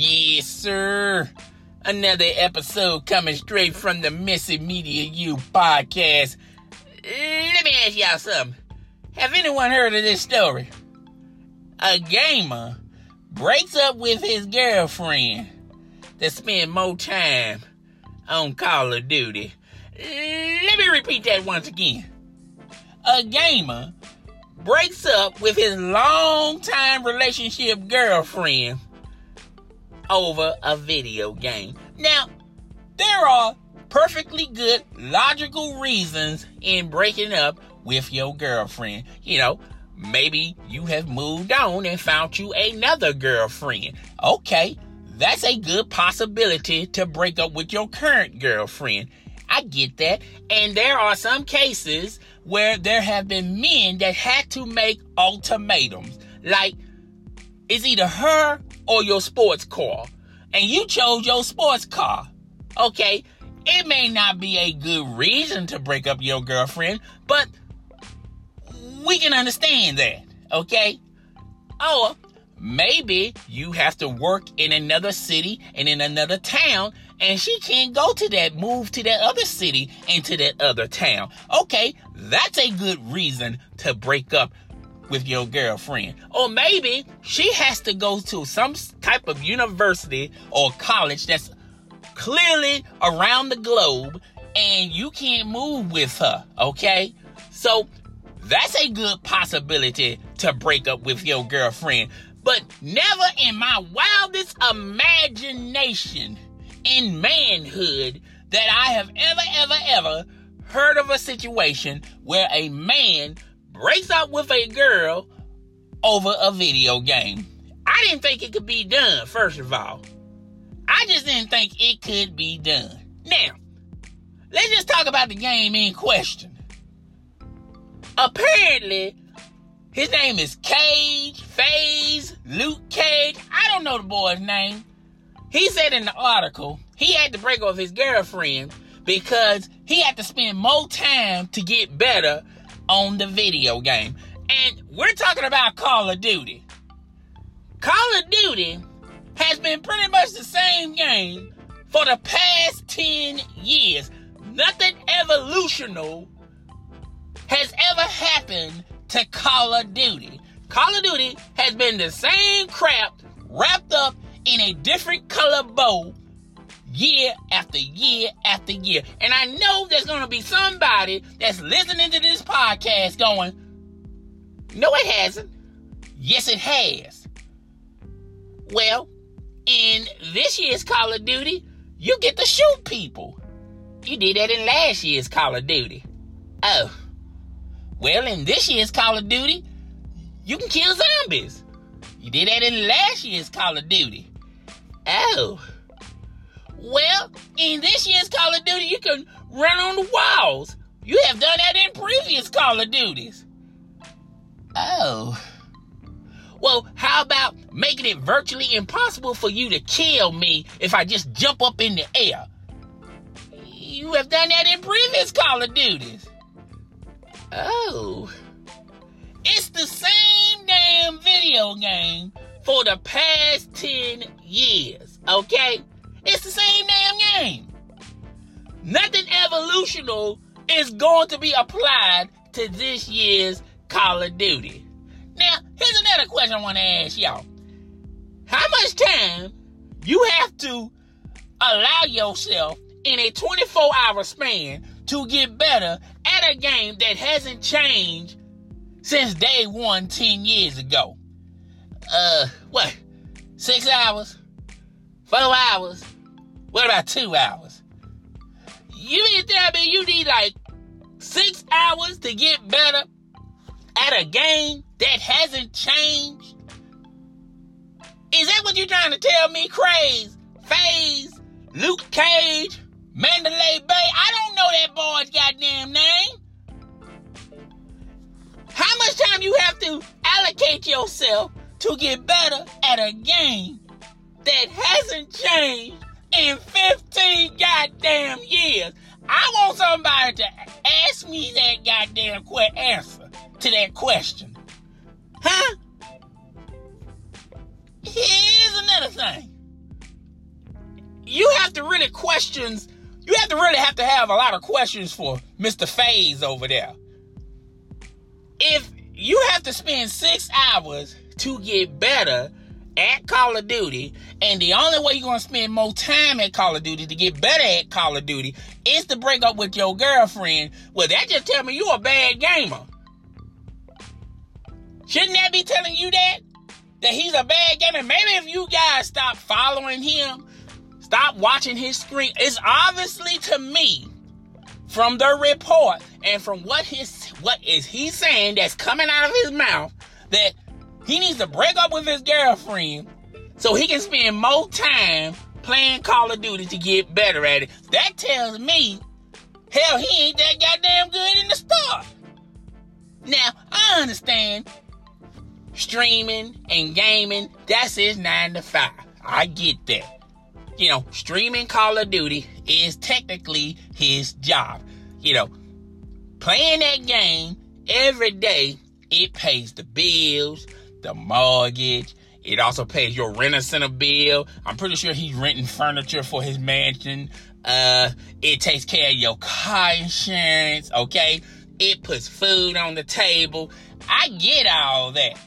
Yes, sir. Another episode coming straight from the Missy Media U podcast. Let me ask y'all something. Have anyone heard of this story? A gamer breaks up with his girlfriend to spend more time on Call of Duty. Let me repeat that once again. A gamer breaks up with his longtime relationship girlfriend over a video game. Now, there are perfectly good logical reasons in breaking up with your girlfriend. You know, maybe you have moved on and found you another girlfriend. Okay, that's a good possibility to break up with your current girlfriend. I get that. And there are some cases where there have been men that had to make ultimatums. Like, it's either her or your sports car. And you chose your sports car. Okay, it may not be a good reason to break up your girlfriend, but we can understand that. Okay? Or maybe you have to work in another city and in another town and she can't go to that move to that other city and to that other town okay that's a good reason to break up with your girlfriend. Or maybe she has to go to some type of university or college that's clearly around the globe and you can't move with her okay? So that's a good possibility to break up with your girlfriend. But never in my wildest imagination in manhood that I have ever, ever, ever heard of a situation where a man breaks up with a girl over a video game. I didn't think it could be done, first of all. I just didn't think it could be done. Now, let's just talk about the game in question. Apparently, his name is Cage, FaZe, Luke Cage. I don't know the boy's name. He said in the article he had to break off his girlfriend because he had to spend more time to get better on the video game. And we're talking about Call of Duty. Call of Duty has been pretty much the same game for the past 10 years. Nothing evolutional has ever happened to Call of Duty. Call of Duty has been the same crap wrapped up in a different color bow year after year after year. And I know there's going to be somebody that's listening to this podcast going, no, it hasn't. Yes, it has. Well, in this year's Call of Duty, you get to shoot people. You did that in last year's Call of Duty. Oh. Well, in this year's Call of Duty, you can kill zombies. You did that in last year's Call of Duty. Oh. Well, in this year's Call of Duty, you can run on the walls. You have done that in previous Call of Duties. Oh. Well, how about making it virtually impossible for you to kill me if I just jump up in the air? You have done that in previous Call of Duties. Oh. It's the same damn video game for the past 10 years, okay? It's the same damn game. Nothing evolutional is going to be applied to this year's Call of Duty. Now, here's another question I want to ask y'all. How much time you have to allow yourself in a 24 hour span to get better at a game that hasn't changed since day one 10 years ago? Uh, what? Six hours? Four hours? What about two hours? You mean me you need like six hours to get better at a game that hasn't changed? Is that what you're trying to tell me, Craze, FaZe, Luke Cage, Mandalay Bay? I don't know that boy's goddamn name. How much time you have to allocate yourself to get better at a game that hasn't changed in 15 goddamn years. I want somebody to ask me that goddamn quick answer to that question. Huh? Here's another thing. you have to really question. You have to really have to have a lot of questions for Mr. Faze over there. If you have to spend six hours to get better at Call of Duty, and the only way you're gonna spend more time at Call of Duty to get better at Call of Duty is to break up with your girlfriend, well, that just tell me you're a bad gamer. Shouldn't that be telling you that? That he's a bad gamer? Maybe if you guys stop following him, stop watching his screen. It's obviously to me, from the report and from what his what is he saying that's coming out of his mouth, that he needs to break up with his girlfriend so he can spend more time playing Call of Duty to get better at it. That tells me, hell, he ain't that goddamn good in the start. Now, I understand streaming and gaming, that's his nine to five. I get that. You know, streaming Call of Duty is technically his job. You know, playing that game every day, it pays the bills, the mortgage. It also pays your rent center bill. I'm pretty sure he's renting furniture for his mansion. Uh, it takes care of your car insurance, okay? It puts food on the table. I get all that.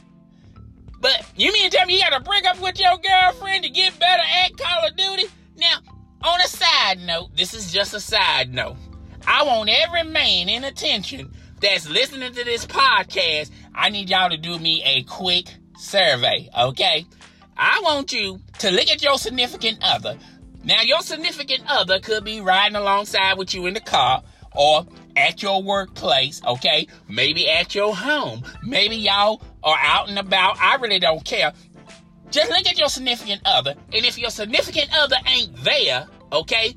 But you mean tell me you gotta break up with your girlfriend to get better at Call of Duty? Now, on a side note, this is just a side note. I want every man in attention that's listening to this podcast, I need y'all to do me a quick survey, okay? I want you to look at your significant other. Now, your significant other could be riding alongside with you in the car or at your workplace, okay? Maybe at your home. Maybe y'all are out and about. I really don't care. Just look at your significant other, and if your significant other ain't there, okay,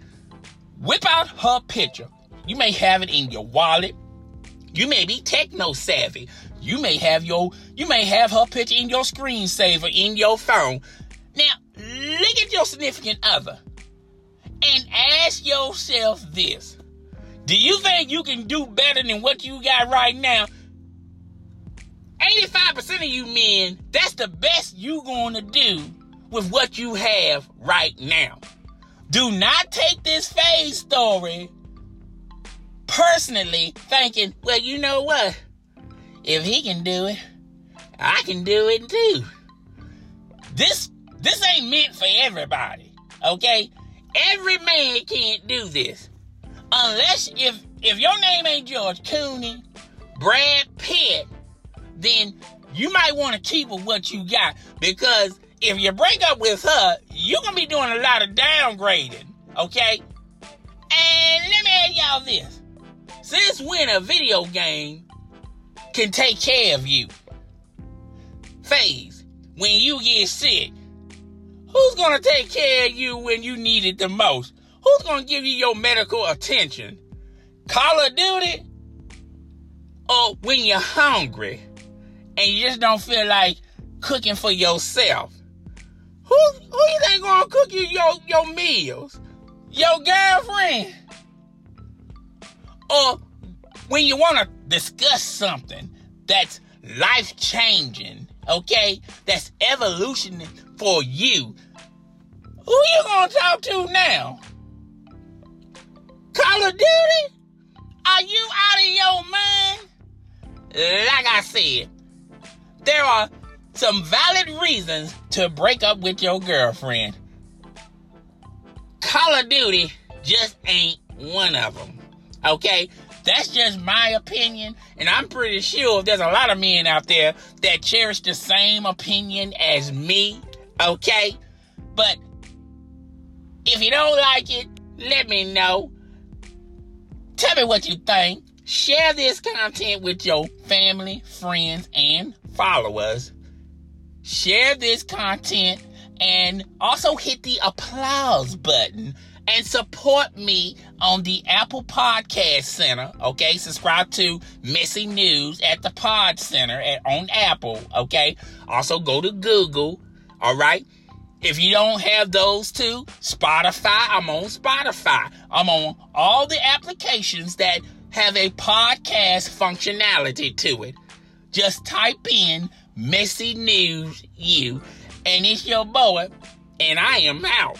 whip out her picture. You may have it in your wallet. You may be techno savvy. You may have your you may have her picture in your screensaver in your phone. Now, look at your significant other and ask yourself this. Do you think you can do better than what you got right now? 85% of you men, that's the best you gonna do with what you have right now. Do not take this Faze story personally thinking, well, you know what? If he can do it, I can do it too. This this ain't meant for everybody, okay? Every man can't do this. Unless if if your name ain't George Clooney, Brad Pitt, then you might want to keep with what you got because if you break up with her, you're gonna be doing a lot of downgrading, okay? And let me ask y'all this. Since when a video game can take care of you? Faze, when you get sick, who's gonna take care of you when you need it the most? Who's gonna give you your medical attention? Call of Duty? Or when you're hungry and you just don't feel like cooking for yourself? Who who you think gonna cook you your, your meals? Your girlfriend? Or when you want to discuss something that's life changing, okay, that's evolution for you, who you gonna talk to now? Call of Duty? Are you out of your mind? Like I said, there are some valid reasons to break up with your girlfriend. Call of Duty just ain't one of them. Okay? That's just my opinion, and I'm pretty sure there's a lot of men out there that cherish the same opinion as me, okay? But if you don't like it, let me know. Tell me what you think. Share this content with your family, friends, and followers. Share this content and also hit the applause button and support me on the Apple Podcast Center. Okay, subscribe to Messy News at the Pod Center at, on Apple. Okay, also go to Google. All right. If you don't have those two, Spotify, I'm on Spotify. I'm on all the applications that have a podcast functionality to it. Just type in Messy News You, and it's your boy, and I am out.